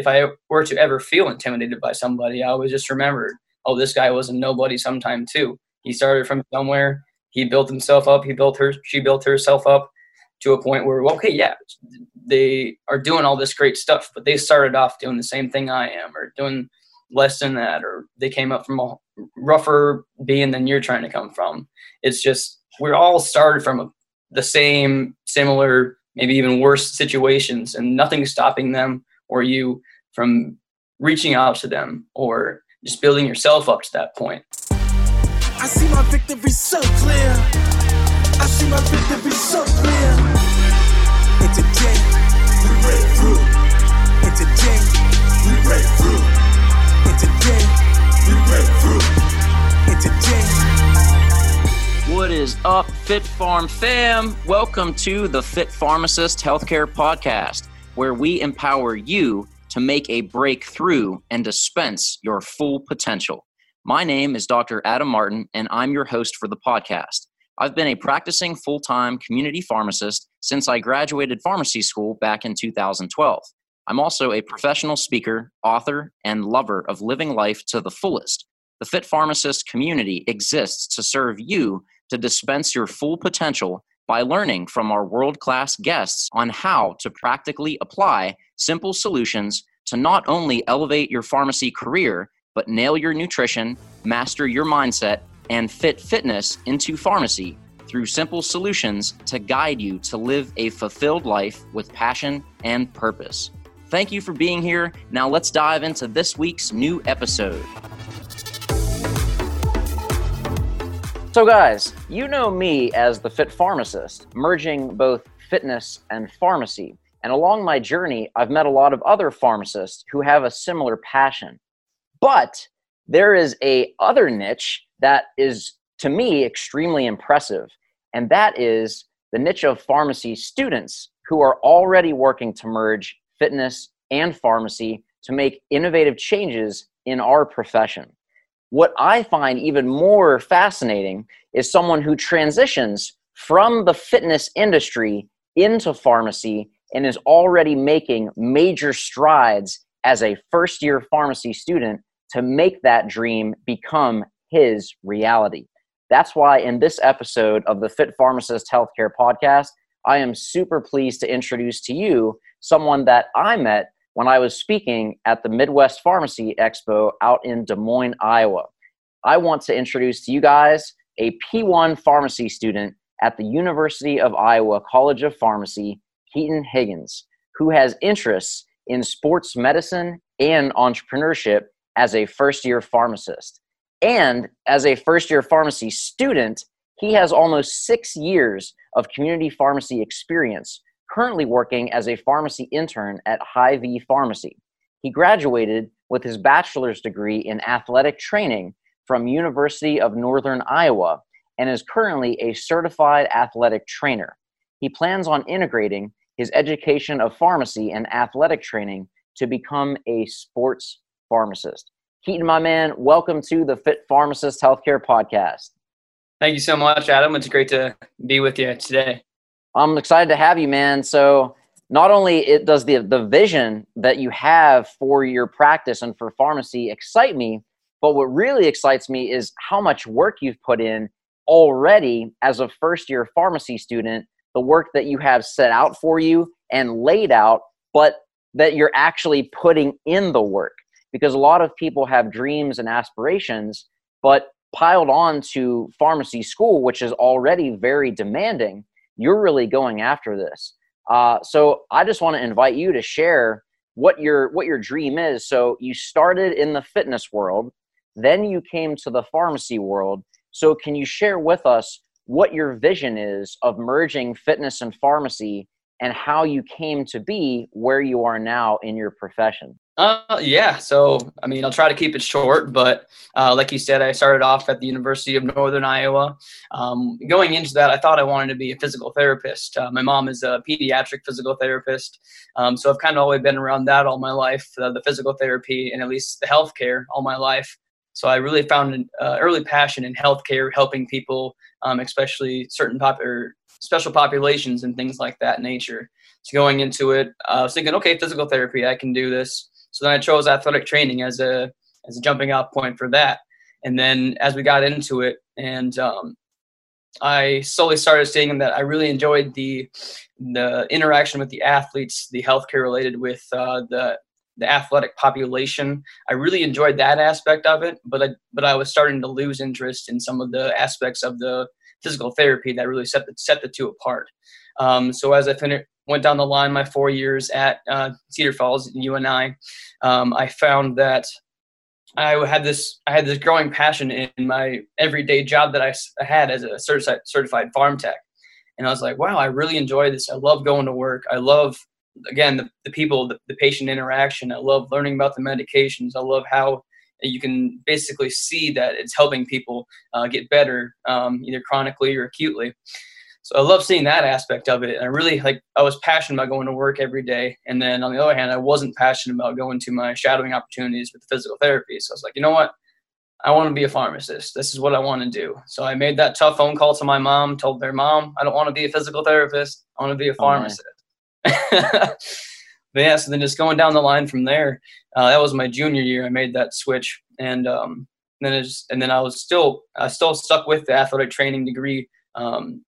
if I were to ever feel intimidated by somebody, I always just remembered, oh, this guy was a nobody sometime too. He started from somewhere. He built himself up. He built her. She built herself up to a point where, okay, yeah, they are doing all this great stuff, but they started off doing the same thing I am, or doing less than that, or they came up from a rougher being than you're trying to come from. It's just we're all started from a, the same, similar, maybe even worse situations, and nothing's stopping them or you from reaching out to them or just building yourself up to that point. I see my victory so clear. I see my victory so clear. It's a day we break through. It's a day we break through. It's a day we break through. It's a day. What is up, Fit Farm fam? Welcome to the Fit Pharmacist Healthcare Podcast, where we empower you to make a breakthrough and dispense your full potential. My name is Dr. Adam Martin, and I'm your host for the podcast. I've been a practicing full time community pharmacist since I graduated pharmacy school back in 2012. I'm also a professional speaker, author, and lover of living life to the fullest. The Fit Pharmacist community exists to serve you to dispense your full potential by learning from our world class guests on how to practically apply simple solutions to not only elevate your pharmacy career, but nail your nutrition, master your mindset, and fit fitness into pharmacy through simple solutions to guide you to live a fulfilled life with passion and purpose. Thank you for being here. Now let's dive into this week's new episode. So, guys, you know me as the Fit Pharmacist, merging both fitness and pharmacy. And along my journey, I've met a lot of other pharmacists who have a similar passion. But there is a other niche that is to me extremely impressive, and that is the niche of pharmacy students who are already working to merge fitness and pharmacy to make innovative changes in our profession. What I find even more fascinating is someone who transitions from the fitness industry into pharmacy and is already making major strides as a first year pharmacy student to make that dream become his reality. That's why in this episode of the Fit Pharmacist Healthcare Podcast, I am super pleased to introduce to you someone that I met when I was speaking at the Midwest Pharmacy Expo out in Des Moines, Iowa. I want to introduce to you guys a P1 pharmacy student at the University of Iowa College of Pharmacy, Keaton Higgins, who has interests in sports medicine and entrepreneurship as a first year pharmacist. And as a first year pharmacy student, he has almost six years of community pharmacy experience, currently working as a pharmacy intern at Hy-Vee Pharmacy. He graduated with his bachelor's degree in athletic training from University of Northern Iowa and is currently a certified athletic trainer. He plans on integrating his education of pharmacy and athletic training to become a sports pharmacist. Keaton, my man, welcome to the Fit Pharmacist Healthcare Podcast. Thank you so much, Adam. It's great to be with you today. I'm excited to have you, man. So, not only it does the the vision that you have for your practice and for pharmacy excite me, but what really excites me is how much work you've put in already as a first year pharmacy student, the work that you have set out for you and laid out, but that you're actually putting in the work because a lot of people have dreams and aspirations, but piled on to pharmacy school, which is already very demanding, you're really going after this. Uh, so I just want to invite you to share what your what your dream is. So you started in the fitness world, then you came to the pharmacy world. So can you share with us what your vision is of merging fitness and pharmacy and how you came to be where you are now in your profession? Uh, yeah. So, I mean, I'll try to keep it short, but uh, like you said, I started off at the University of Northern Iowa. Um, going into that, I thought I wanted to be a physical therapist. Uh, my mom is a pediatric physical therapist, um, so I've kind of always been around that all my life, uh, the physical therapy and at least the healthcare all my life. So I really found an uh, early passion in healthcare, helping people, um, especially certain pop- or special populations and things like that nature. So going into it, uh, I was thinking, okay, physical therapy, I can do this. So then I chose athletic training as a as a jumping off point for that. And then as we got into it, and um, I slowly started seeing that I really enjoyed the the interaction with the athletes, the healthcare related with uh, the the athletic population. I really enjoyed that aspect of it, but I but I was starting to lose interest in some of the aspects of the physical therapy that really set the set the two apart. Um, so as I finished went down the line my four years at uh, Cedar Falls and UNI, um, I found that I had this I had this growing passion in my everyday job that I had as a certified certified pharm tech, and I was like, wow, I really enjoy this. I love going to work. I love again the, the people, the, the patient interaction. I love learning about the medications. I love how you can basically see that it's helping people uh, get better, um, either chronically or acutely so I love seeing that aspect of it. And I really like I was passionate about going to work every day. And then on the other hand, I wasn't passionate about going to my shadowing opportunities with physical therapy. So I was like, you know what? I want to be a pharmacist. This is what I want to do. So I made that tough phone call to my mom, told their mom, I don't want to be a physical therapist. I want to be a pharmacist. Oh, but yeah, so then just going down the line from there, uh, that was my junior year. I made that switch, and um, then it's, and then I was still I still stuck with the athletic training degree um,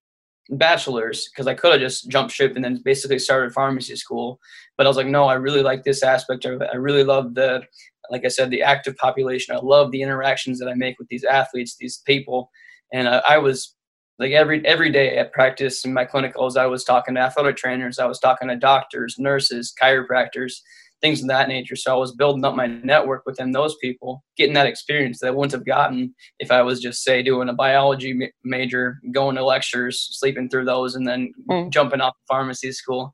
bachelor's because I could have just jumped ship and then basically started pharmacy school. But I was like, no, I really like this aspect of it. I really love the, like I said, the active population. I love the interactions that I make with these athletes, these people. And I, I was like every every day at practice in my clinicals, I was talking to athletic trainers, I was talking to doctors, nurses, chiropractors, things of that nature. So I was building up my network within those people, getting that experience that I wouldn't have gotten if I was just say doing a biology ma- major, going to lectures, sleeping through those, and then mm. jumping off pharmacy school.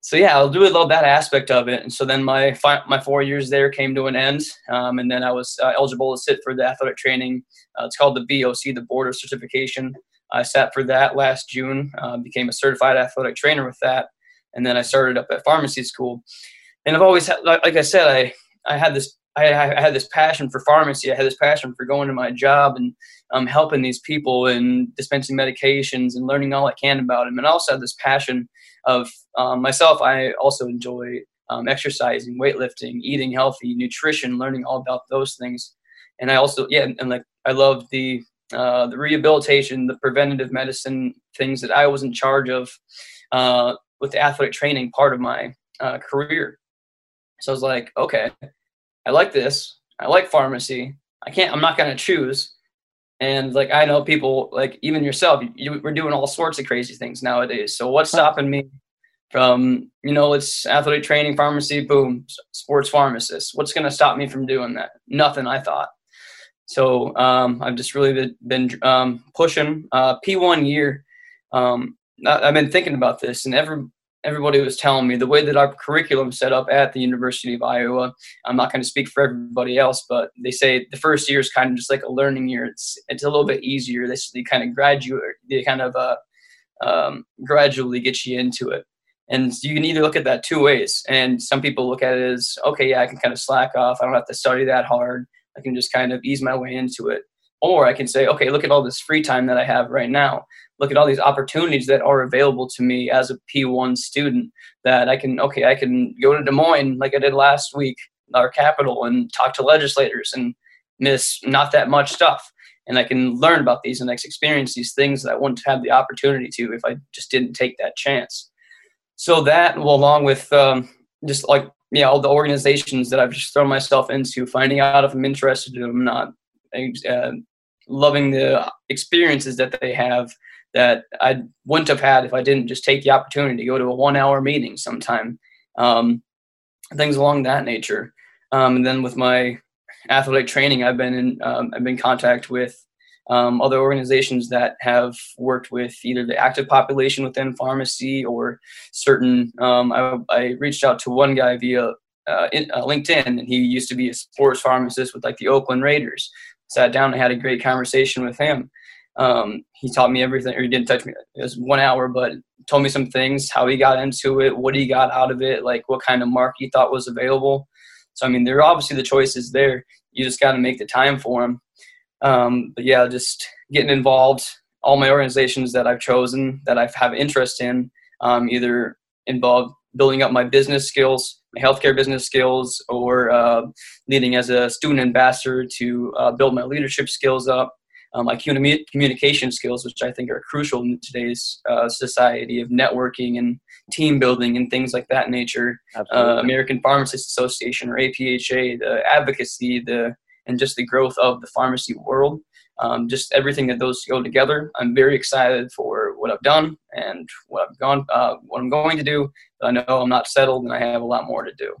So yeah, I really love that aspect of it. And so then my fi- my four years there came to an end, um, and then I was uh, eligible to sit for the athletic training. Uh, it's called the BOC, the Board of Certification. I sat for that last June, uh, became a certified athletic trainer with that, and then I started up at pharmacy school and I've always had, like, like I said, I I had this I, I, had this passion for pharmacy. I had this passion for going to my job and um, helping these people and dispensing medications and learning all I can about them. And I also had this passion of um, myself. I also enjoy um, exercising, weightlifting, eating healthy, nutrition, learning all about those things. And I also, yeah, and like I love the uh, the rehabilitation, the preventative medicine things that I was in charge of uh, with the athletic training part of my uh, career. So I was like, okay, I like this. I like pharmacy. I can't, I'm not going to choose. And like, I know people like even yourself, you, we're doing all sorts of crazy things nowadays. So what's stopping me from, you know, it's athletic training, pharmacy, boom, sports pharmacist. What's going to stop me from doing that? Nothing, I thought. So um, I've just really been, been um, pushing uh, P1 year. Um, I've been thinking about this, and every everybody was telling me the way that our curriculum set up at the University of Iowa. I'm not going to speak for everybody else, but they say the first year is kind of just like a learning year. It's it's a little bit easier. They, they kind of graduate, they kind of uh, um, gradually get you into it. And you can either look at that two ways. And some people look at it as, okay, yeah, I can kind of slack off. I don't have to study that hard. I can just kind of ease my way into it. Or I can say, okay, look at all this free time that I have right now look at all these opportunities that are available to me as a P1 student that I can, okay, I can go to Des Moines like I did last week, our capital, and talk to legislators and miss not that much stuff. And I can learn about these and I experience these things that I wouldn't have the opportunity to if I just didn't take that chance. So that, well, along with um, just like yeah, all the organizations that I've just thrown myself into, finding out if I'm interested in them, not uh, loving the experiences that they have, that I wouldn't have had if I didn't just take the opportunity to go to a one hour meeting sometime. Um, things along that nature. Um, and then with my athletic training, I've been in, um, I've been in contact with um, other organizations that have worked with either the active population within pharmacy or certain. Um, I, I, reached out to one guy via uh, in, uh, LinkedIn, and he used to be a sports pharmacist with like the Oakland Raiders. Sat down and had a great conversation with him. Um, he taught me everything, or he didn't touch me. It was one hour, but told me some things, how he got into it, what he got out of it, like what kind of mark he thought was available. So I mean, there are obviously the choices there. You just got to make the time for them. Um, but yeah, just getting involved. All my organizations that I've chosen that I have interest in, um, either involve building up my business skills, my healthcare business skills or uh, leading as a student ambassador to uh, build my leadership skills up um, my communication skills, which I think are crucial in today's uh, society of networking and team building and things like that nature. Uh, American Pharmacists Association or APHA, the advocacy, the and just the growth of the pharmacy world. Um, just everything that those go together. I'm very excited for what I've done and what I've gone, uh, what I'm going to do. I know I'm not settled, and I have a lot more to do.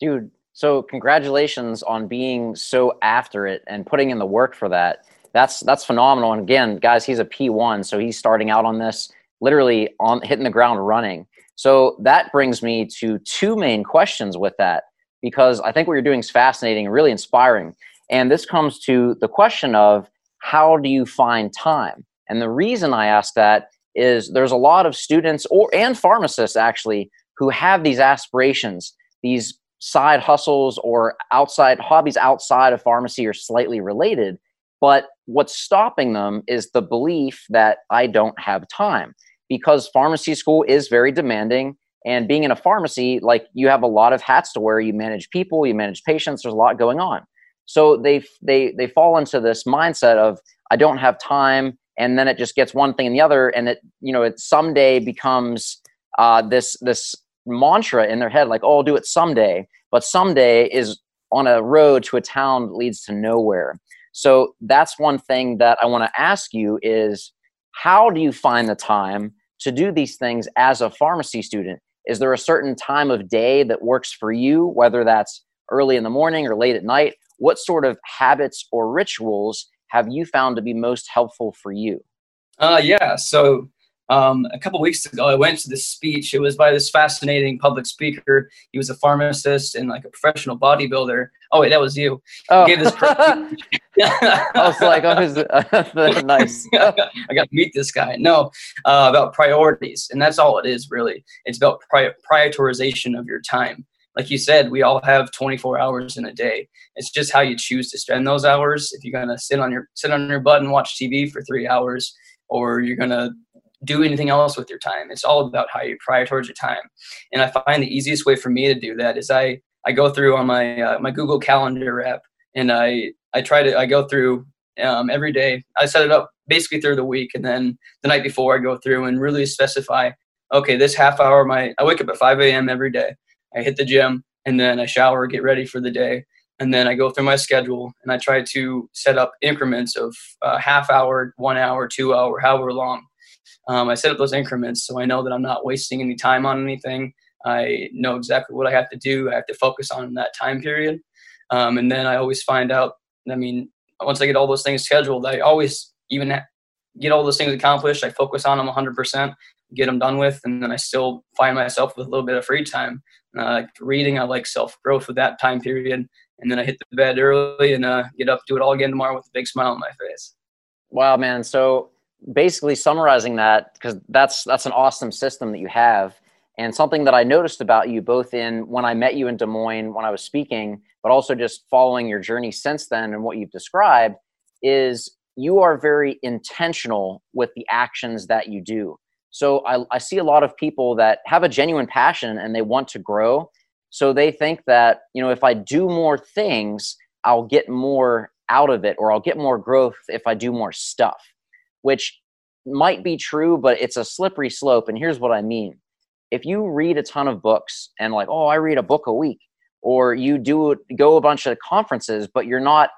Dude, so congratulations on being so after it and putting in the work for that that's that's phenomenal. And again, guys, he's a P1, so he's starting out on this literally on hitting the ground running. So that brings me to two main questions with that because I think what you're doing is fascinating and really inspiring. And this comes to the question of how do you find time? And the reason I ask that is there's a lot of students or and pharmacists actually who have these aspirations, these side hustles or outside hobbies outside of pharmacy or slightly related but what's stopping them is the belief that I don't have time because pharmacy school is very demanding. And being in a pharmacy, like you have a lot of hats to wear. You manage people, you manage patients. There's a lot going on. So they they they fall into this mindset of I don't have time, and then it just gets one thing and the other, and it you know it someday becomes uh, this this mantra in their head like oh I'll do it someday, but someday is on a road to a town that leads to nowhere. So that's one thing that I want to ask you is how do you find the time to do these things as a pharmacy student? Is there a certain time of day that works for you, whether that's early in the morning or late at night? What sort of habits or rituals have you found to be most helpful for you? Uh, yeah, so um, a couple weeks ago, I went to this speech. It was by this fascinating public speaker. He was a pharmacist and like a professional bodybuilder. Oh wait, that was you. Oh, gave this I was like, oh, is uh, nice. I got to meet this guy. No, uh, about priorities, and that's all it is really. It's about pri- prioritization of your time. Like you said, we all have 24 hours in a day. It's just how you choose to spend those hours. If you're gonna sit on your sit on your butt and watch TV for three hours, or you're gonna do anything else with your time. It's all about how you prioritize your time. And I find the easiest way for me to do that is I I go through on my uh, my Google Calendar app and I I try to I go through um, every day. I set it up basically through the week, and then the night before I go through and really specify. Okay, this half hour, my I wake up at 5 a.m. every day. I hit the gym and then I shower, get ready for the day, and then I go through my schedule and I try to set up increments of uh, half hour, one hour, two hour, however long um, I set up those increments so I know that I'm not wasting any time on anything. I know exactly what I have to do. I have to focus on that time period. Um, and then I always find out, I mean, once I get all those things scheduled, I always even get all those things accomplished. I focus on them 100%, get them done with, and then I still find myself with a little bit of free time. Uh, like reading, I like self growth with that time period. And then I hit the bed early and uh, get up, do it all again tomorrow with a big smile on my face. Wow, man. So basically summarizing that because that's that's an awesome system that you have. And something that i noticed about you both in when i met you in des moines when i was speaking but also just following your journey since then and what you've described is you are very intentional with the actions that you do. So I, I see a lot of people that have a genuine passion and they want to grow. So they think that you know if i do more things i'll get more out of it or i'll get more growth if i do more stuff which might be true, but it's a slippery slope. And here's what I mean. If you read a ton of books and like, oh, I read a book a week, or you do go a bunch of conferences, but you're not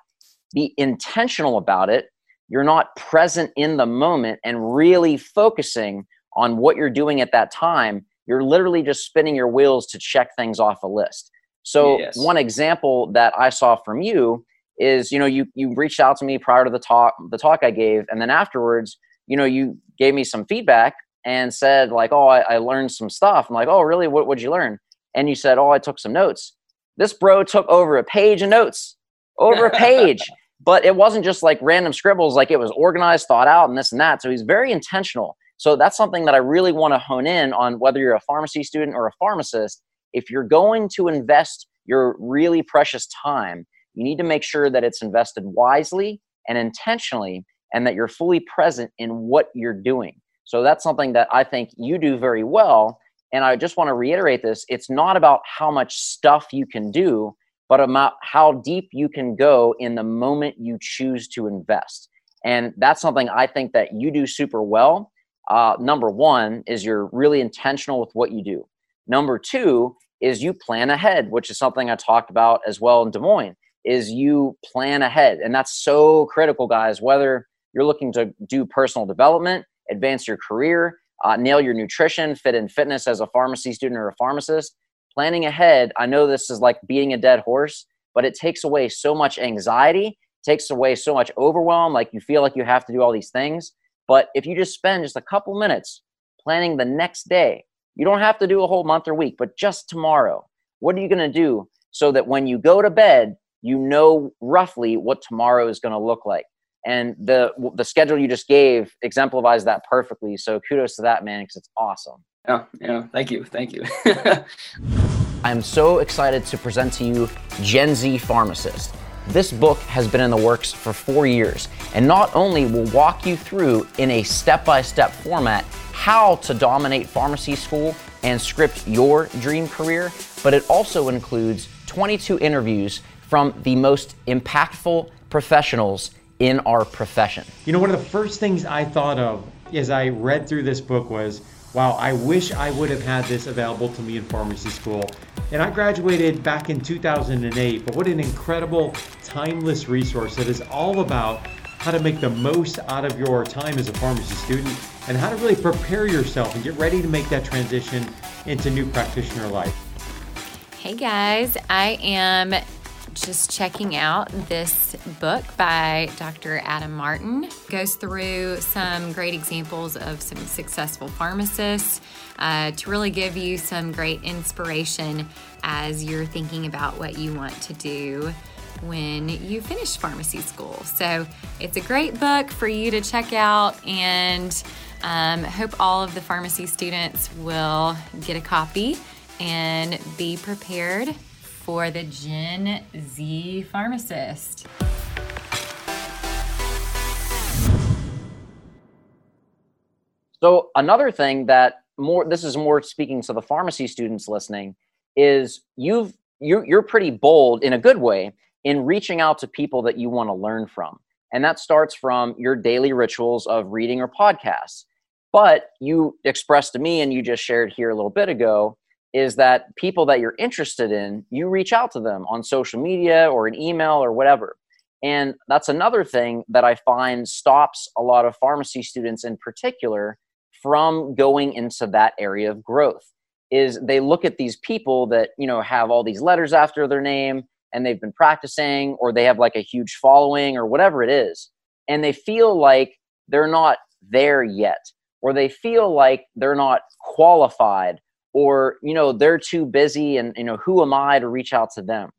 be intentional about it, you're not present in the moment and really focusing on what you're doing at that time, you're literally just spinning your wheels to check things off a list. So yes. one example that I saw from you is you know you you reached out to me prior to the talk the talk I gave. And then afterwards you know you gave me some feedback and said like oh I, I learned some stuff. I'm like oh really? What would you learn? And you said oh I took some notes. This bro took over a page of notes over a page. But it wasn't just like random scribbles like it was organized thought out and this and that. So he's very intentional. So that's something that I really want to hone in on whether you're a pharmacy student or a pharmacist. If you're going to invest your really precious time you need to make sure that it's invested wisely and intentionally and that you're fully present in what you're doing. So that's something that I think you do very well. And I just want to reiterate this it's not about how much stuff you can do, but about how deep you can go in the moment you choose to invest. And that's something I think that you do super well. Uh, number one is you're really intentional with what you do. Number two is you plan ahead, which is something I talked about as well in Des Moines. Is you plan ahead, and that's so critical, guys. Whether you're looking to do personal development, advance your career, uh, nail your nutrition, fit in fitness as a pharmacy student or a pharmacist, planning ahead. I know this is like beating a dead horse, but it takes away so much anxiety, takes away so much overwhelm. Like you feel like you have to do all these things. But if you just spend just a couple minutes planning the next day, you don't have to do a whole month or week, but just tomorrow. What are you going to do so that when you go to bed, you know roughly what tomorrow is going to look like? And the the schedule you just gave exemplifies that perfectly. So kudos to that man because it's awesome. Yeah, yeah. Thank you, thank you. I'm so excited to present to you Gen Z Pharmacist. This book has been in the works for four years and not only will walk you through in a step by step format how to dominate pharmacy school and script your dream career, but it also includes 22 interviews from the most impactful professionals in our profession. You know, one of the first things I thought of as I read through this book was, wow, I wish I would have had this available to me in pharmacy school. And I graduated back in 2008, but what an incredible, timeless resource that is all about how to make the most out of your time as a pharmacy student and how to really prepare yourself and get ready to make that transition into new practitioner life. Hey guys, I am just checking out this book by Dr. Adam Martin. Goes through some great examples of some successful pharmacists uh, to really give you some great inspiration as you're thinking about what you want to do when you finish pharmacy school. So it's a great book for you to check out and um, hope all of the pharmacy students will get a copy and be prepared for the Gen Z pharmacist. So another thing that more this is more speaking to the pharmacy students listening is you've you're, you're pretty bold in a good way in reaching out to people that you want to learn from and that starts from your daily rituals of reading or podcasts but you expressed to me and you just shared here a little bit ago is that people that you're interested in, you reach out to them on social media or an email or whatever. And that's another thing that I find stops a lot of pharmacy students in particular from going into that area of growth is they look at these people that, you know, have all these letters after their name and they've been practicing or they have like a huge following or whatever it is and they feel like they're not there yet or they feel like they're not qualified or you know they're too busy and you know who am i to reach out to them?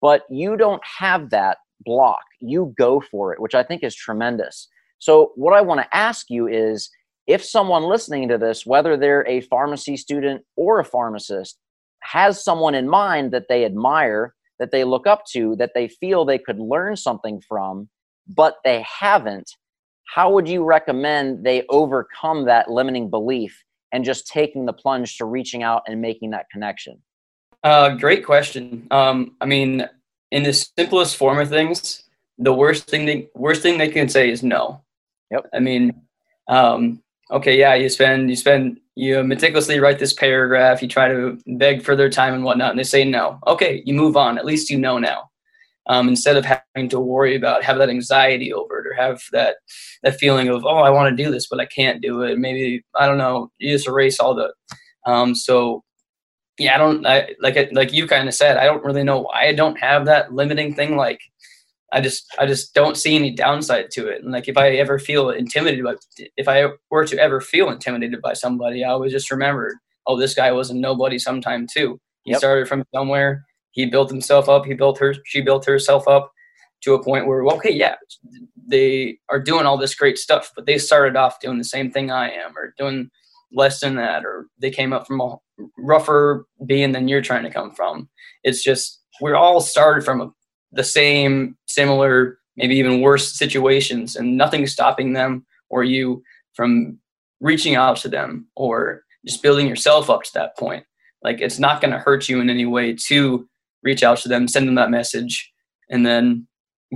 But you don't have that block. You go for it which i think is tremendous. So what i want to ask you is if someone listening to this whether they're a pharmacy student or a pharmacist has someone in mind that they admire that they look up to that they feel they could learn something from but they haven't how would you recommend they overcome that limiting belief and just taking the plunge to reaching out and making that connection? Uh, great question. Um, I mean, in the simplest form of things, the worst thing they worst thing they can say is no. Yep. I mean, um, okay, yeah, you spend you spend you meticulously write this paragraph, you try to beg for their time and whatnot, and they say no. Okay, you move on. At least you know now um, instead of having to worry about have that anxiety over it or have that that feeling of oh I want to do this but I can't do it. Maybe I don't know. You just erase all the. Um, so yeah, I don't I, like like you kind of said. I don't really know why I don't have that limiting thing. Like I just I just don't see any downside to it. And like if I ever feel intimidated, by, if I were to ever feel intimidated by somebody, I always just remember, oh, this guy was a nobody sometime too. He yep. started from somewhere he built himself up. He built her. She built herself up to a point where, okay, yeah, they are doing all this great stuff, but they started off doing the same thing I am, or doing less than that, or they came up from a rougher being than you're trying to come from. It's just we're all started from a, the same, similar, maybe even worse situations, and nothing's stopping them or you from reaching out to them or just building yourself up to that point. Like it's not going to hurt you in any way to reach out to them, send them that message, and then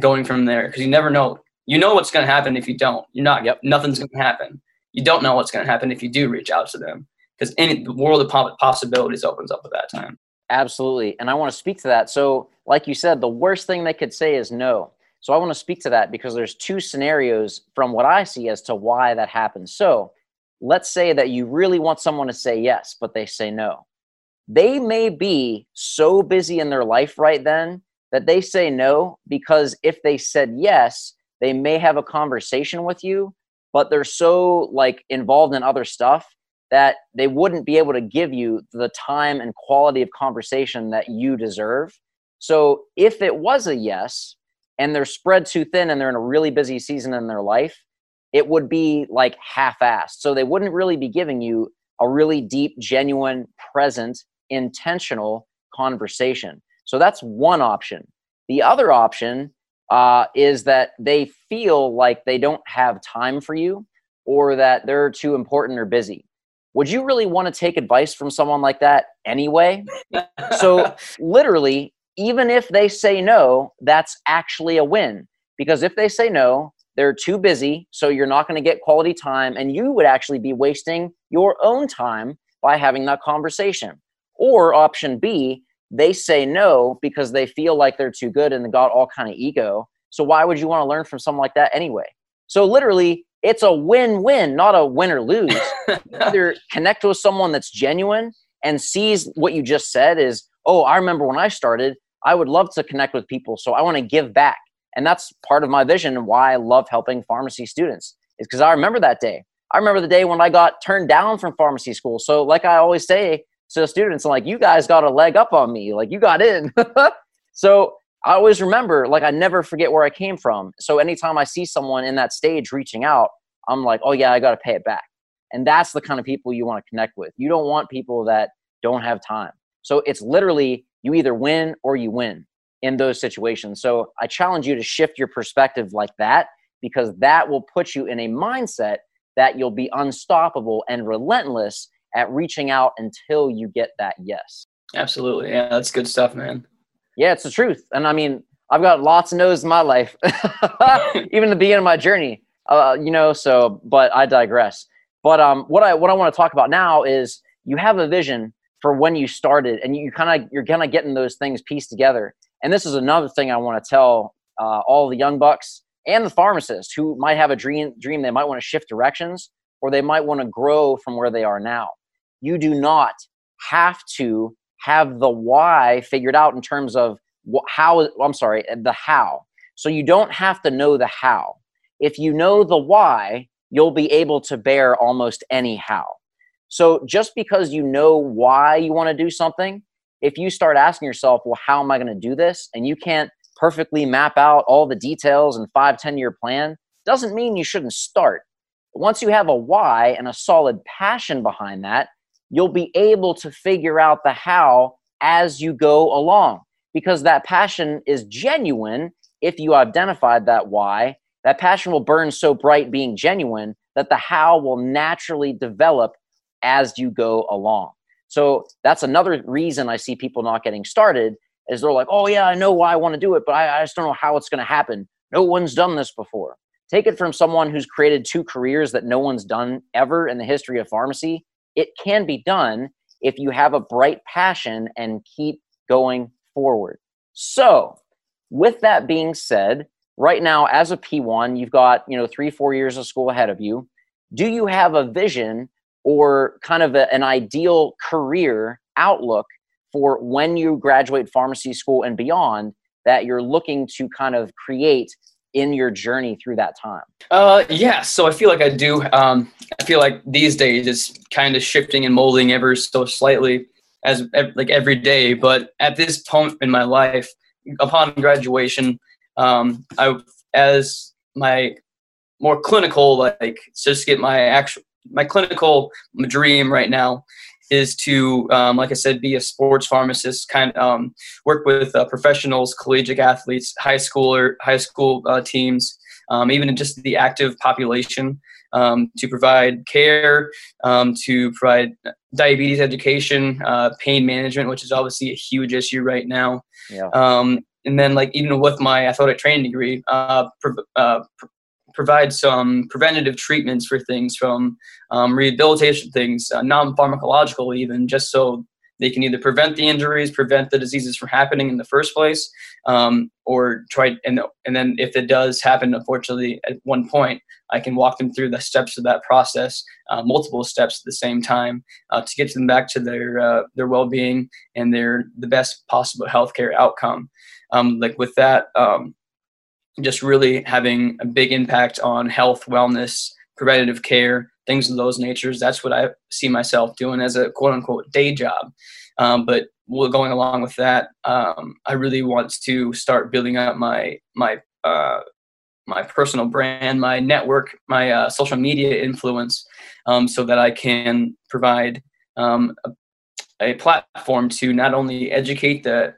going from there because you never know. You know what's going to happen if you don't. You're not. Yep. Nothing's going to happen. You don't know what's going to happen if you do reach out to them because any the world of possibilities opens up at that time. Absolutely, and I want to speak to that. So, like you said, the worst thing they could say is no. So I want to speak to that because there's two scenarios from what I see as to why that happens. So let's say that you really want someone to say yes, but they say no. They may be so busy in their life right then that they say no because if they said yes, they may have a conversation with you, but they're so like involved in other stuff that they wouldn't be able to give you the time and quality of conversation that you deserve. So if it was a yes and they're spread too thin and they're in a really busy season in their life, it would be like half-assed. So they wouldn't really be giving you a really deep, genuine, present, intentional conversation. So that's one option. The other option uh, is that they feel like they don't have time for you or that they're too important or busy. Would you really want to take advice from someone like that anyway? so, literally, even if they say no, that's actually a win. Because if they say no, they're too busy, so you're not going to get quality time, and you would actually be wasting your own time by having that conversation. Or option B, they say no because they feel like they're too good and they got all kind of ego. So why would you want to learn from someone like that anyway? So literally, it's a win-win, not a win or lose. Either connect with someone that's genuine and sees what you just said is, oh, I remember when I started, I would love to connect with people, so I want to give back. And that's part of my vision and why I love helping pharmacy students is because I remember that day. I remember the day when I got turned down from pharmacy school. So, like I always say to the students, I'm like, you guys got a leg up on me. Like, you got in. so, I always remember, like, I never forget where I came from. So, anytime I see someone in that stage reaching out, I'm like, oh, yeah, I got to pay it back. And that's the kind of people you want to connect with. You don't want people that don't have time. So, it's literally you either win or you win in those situations. So I challenge you to shift your perspective like that because that will put you in a mindset that you'll be unstoppable and relentless at reaching out until you get that yes. Absolutely. Yeah, that's good stuff, man. Yeah, it's the truth. And I mean, I've got lots of no's in my life, even the beginning of my journey. Uh, you know, so but I digress. But um, what I what I want to talk about now is you have a vision for when you started, and you kind of you're kind of getting those things pieced together. And this is another thing I want to tell uh, all the young bucks and the pharmacists who might have a dream. Dream they might want to shift directions, or they might want to grow from where they are now. You do not have to have the why figured out in terms of how. I'm sorry, uh, the how. So you don't have to know the how. If you know the why, you'll be able to bear almost any how. So just because you know why you want to do something, if you start asking yourself, well, how am I going to do this? And you can't perfectly map out all the details and five, 10 year plan, doesn't mean you shouldn't start. Once you have a why and a solid passion behind that, you'll be able to figure out the how as you go along because that passion is genuine if you identified that why. That passion will burn so bright being genuine that the how will naturally develop as you go along. So that's another reason I see people not getting started is they're like, oh yeah, I know why I want to do it, but I, I just don't know how it's going to happen. No one's done this before. Take it from someone who's created two careers that no one's done ever in the history of pharmacy. It can be done if you have a bright passion and keep going forward. So, with that being said, right now as a P1, you've got, you know, 3 4 years of school ahead of you. Do you have a vision or kind of a, an ideal career outlook for when you graduate pharmacy school and beyond that you're looking to kind of create in your journey through that time? Uh, yeah, so I feel like I do. Um, I feel like these days it's kind of shifting and molding ever so slightly as like every day. But at this point in my life, upon graduation, um, I as my more clinical like just get my actual my clinical dream right now is to, um, like I said, be a sports pharmacist, kind of um, work with uh, professionals, collegiate athletes, high schooler, high school uh, teams, um, even just the active population. um, to provide care, um, to provide diabetes education, uh, pain management, which is obviously a huge issue right now. Yeah. Um, and then, like even with my athletic training degree, uh, uh, provide some preventative treatments for things from um, rehabilitation things, uh, non-pharmacological even, just so they can either prevent the injuries, prevent the diseases from happening in the first place, um, or try and and then if it does happen, unfortunately, at one point, I can walk them through the steps of that process, uh, multiple steps at the same time, uh, to get them back to their uh, their well-being and their the best possible healthcare outcome. Um, like with that, um, just really having a big impact on health, wellness, preventative care, things of those natures. That's what I see myself doing as a quote unquote day job. Um, but going along with that, um, I really want to start building up my my uh, my personal brand, my network, my uh, social media influence, um, so that I can provide um, a, a, platform to not only educate the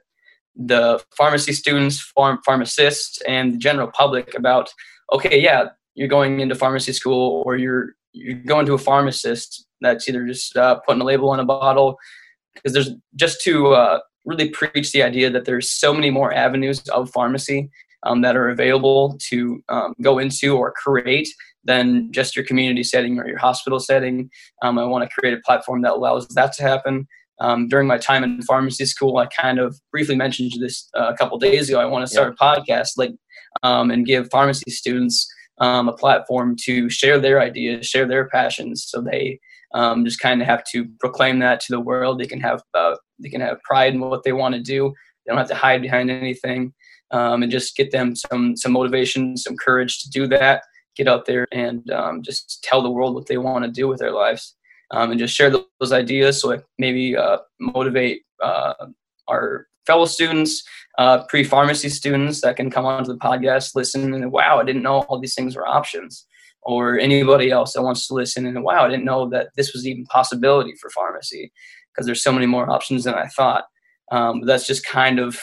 the pharmacy students, farm pharmacists, and the general public about okay, yeah, you're going into pharmacy school or you're you're going to a pharmacist that's either just uh, putting a label on a bottle because there's just to uh, really preach the idea that there's so many more avenues of pharmacy um, that are available to um, go into or create than just your community setting or your hospital setting. Um, I want to create a platform that allows that to happen. Um, during my time in pharmacy school, I kind of briefly mentioned this uh, a couple days ago. I want to start yeah. a podcast like um, and give pharmacy students um, a platform to share their ideas, share their passions, so they um, just kind of have to proclaim that to the world. They can have uh, they can have pride in what they want to do. They don't have to hide behind anything, um, and just get them some some motivation, some courage to do that. Get out there and um, just tell the world what they want to do with their lives, um, and just share those ideas. So it maybe uh, motivate uh, our fellow students, uh, pre-pharmacy students that can come onto the podcast, listen, and wow, I didn't know all these things were options. Or anybody else that wants to listen and wow, I didn't know that this was even possibility for pharmacy because there's so many more options than I thought. Um, that's just kind of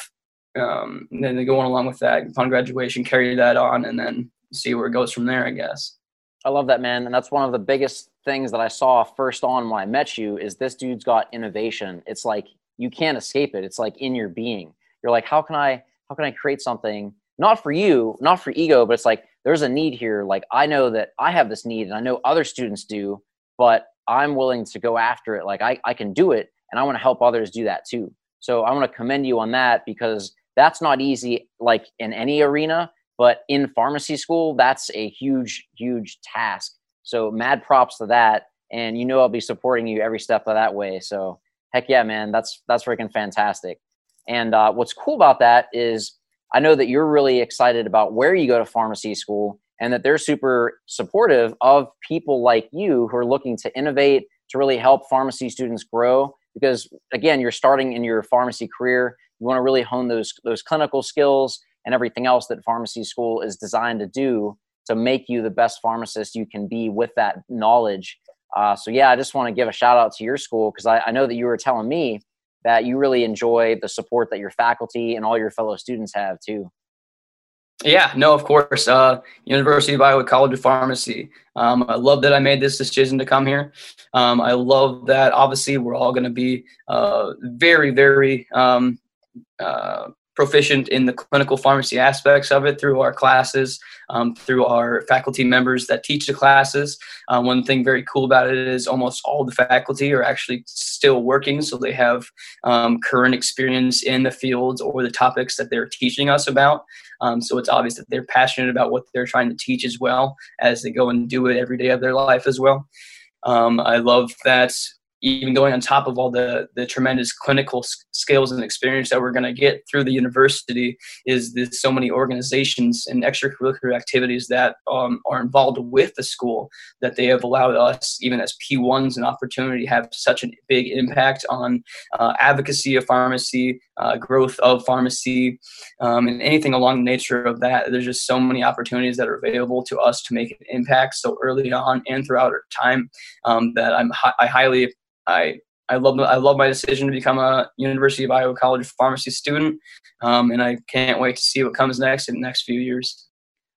um, then going along with that upon graduation, carry that on, and then see where it goes from there. I guess. I love that man, and that's one of the biggest things that I saw first on when I met you. Is this dude's got innovation? It's like you can't escape it. It's like in your being. You're like, how can I how can I create something not for you, not for ego, but it's like there's a need here. Like I know that I have this need and I know other students do, but I'm willing to go after it. Like I, I can do it and I want to help others do that too. So I want to commend you on that because that's not easy like in any arena, but in pharmacy school, that's a huge, huge task. So mad props to that. And you know I'll be supporting you every step of that way. So heck yeah, man, that's that's freaking fantastic. And uh, what's cool about that is I know that you're really excited about where you go to pharmacy school and that they're super supportive of people like you who are looking to innovate to really help pharmacy students grow because again you're starting in your pharmacy career you want to really hone those those clinical skills and everything else that pharmacy school is designed to do to make you the best pharmacist you can be with that knowledge uh, so yeah, I just want to give a shout out to your school because I, I know that you were telling me that you really enjoy the support that your faculty and all your fellow students have too. Yeah, no, of course. Uh, University of Iowa College of Pharmacy. Um, I love that I made this decision to come here. Um, I love that obviously we're all going to be uh, very, very um, uh, proficient in the clinical pharmacy aspects of it through our classes, um, through our faculty members that teach the classes. Uh, one thing very cool about it is almost all the faculty are actually still working, so they have um, current experience in the fields or the topics that they're teaching us about. Um, so it's obvious that they're passionate about what they're trying to teach as well as they go and do it every day of their life as well. Um, I love that even going on top of all the the tremendous clinical skills and experience that we're going to get through the university is there's so many organizations and extracurricular activities that um, are involved with the school that they have allowed us even as p1s an opportunity to have such a big impact on uh, advocacy of pharmacy uh, growth of pharmacy um, and anything along the nature of that. There's just so many opportunities that are available to us to make an impact so early on and throughout our time um, that I'm, I highly I I love I love my decision to become a University of Iowa College of Pharmacy student, um, and I can't wait to see what comes next in the next few years.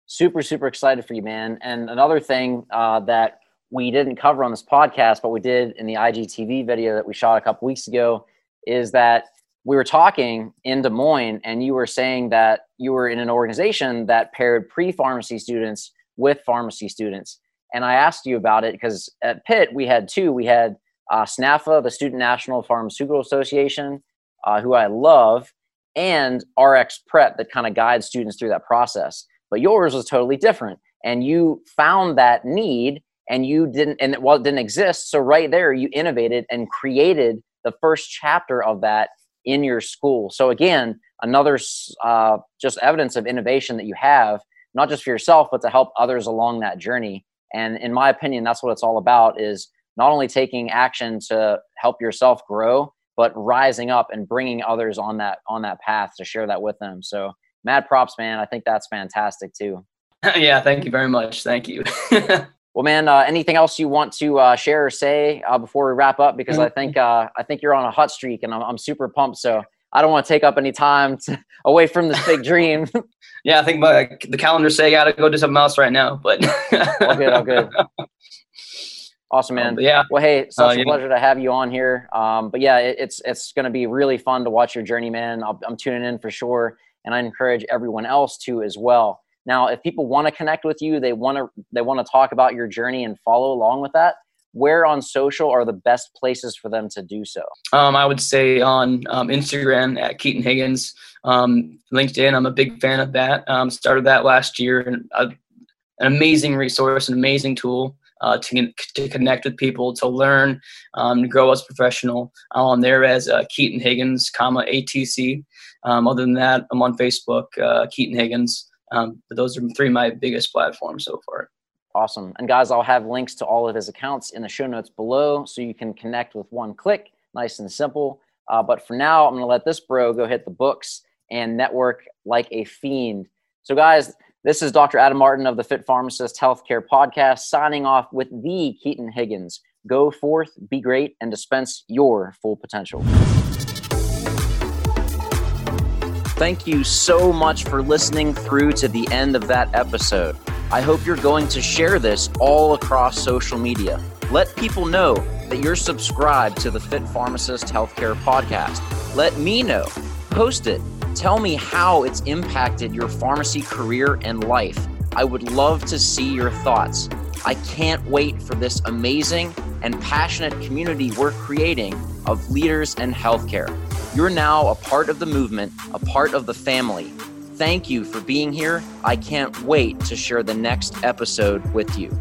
super super excited for you, man. And another thing uh, that we didn't cover on this podcast, but we did in the IGTV video that we shot a couple weeks ago, is that we were talking in Des Moines, and you were saying that you were in an organization that paired pre-pharmacy students with pharmacy students. And I asked you about it because at Pitt we had two. We had uh, SNAPHA, the Student National Pharmaceutical Association, uh, who I love, and RxPrep that kind of guides students through that process. But yours was totally different, and you found that need, and you didn't, and it well, it didn't exist. So right there, you innovated and created the first chapter of that in your school. So again, another uh, just evidence of innovation that you have, not just for yourself, but to help others along that journey. And in my opinion, that's what it's all about: is not only taking action to help yourself grow, but rising up and bringing others on that on that path to share that with them. So mad props, man. I think that's fantastic too. yeah, thank you very much. Thank you. well, man, uh, anything else you want to uh, share or say uh, before we wrap up? Because I think uh, I think you're on a hot streak, and I'm, I'm super pumped. So I don't want to take up any time to, away from this big dream. yeah, I think my, the calendar say I got to go do something else right now. But all good, all good. Awesome, man. Um, yeah. Well, hey, such uh, a yeah. pleasure to have you on here. Um, but yeah, it, it's it's going to be really fun to watch your journey, man. i am tuning in for sure, and I encourage everyone else to as well. Now, if people want to connect with you, they want to they want to talk about your journey and follow along with that. Where on social are the best places for them to do so? Um, I would say on um, Instagram at Keaton Higgins, um, LinkedIn. I'm a big fan of that. Um, started that last year, and uh, an amazing resource, an amazing tool uh, to, to connect with people, to learn, um, to grow as a professional. I'm on there as uh, Keaton Higgins, comma ATC. Um, other than that, I'm on Facebook, uh, Keaton Higgins. Um, but those are three of my biggest platforms so far. Awesome. And guys, I'll have links to all of his accounts in the show notes below so you can connect with one click. Nice and simple. Uh, but for now, I'm going to let this bro go hit the books and network like a fiend. So, guys, this is Dr. Adam Martin of the Fit Pharmacist Healthcare Podcast signing off with the Keaton Higgins. Go forth, be great, and dispense your full potential. Thank you so much for listening through to the end of that episode. I hope you're going to share this all across social media. Let people know that you're subscribed to the Fit Pharmacist Healthcare Podcast. Let me know. Post it Tell me how it's impacted your pharmacy career and life. I would love to see your thoughts. I can't wait for this amazing and passionate community we're creating of leaders in healthcare. You're now a part of the movement, a part of the family. Thank you for being here. I can't wait to share the next episode with you.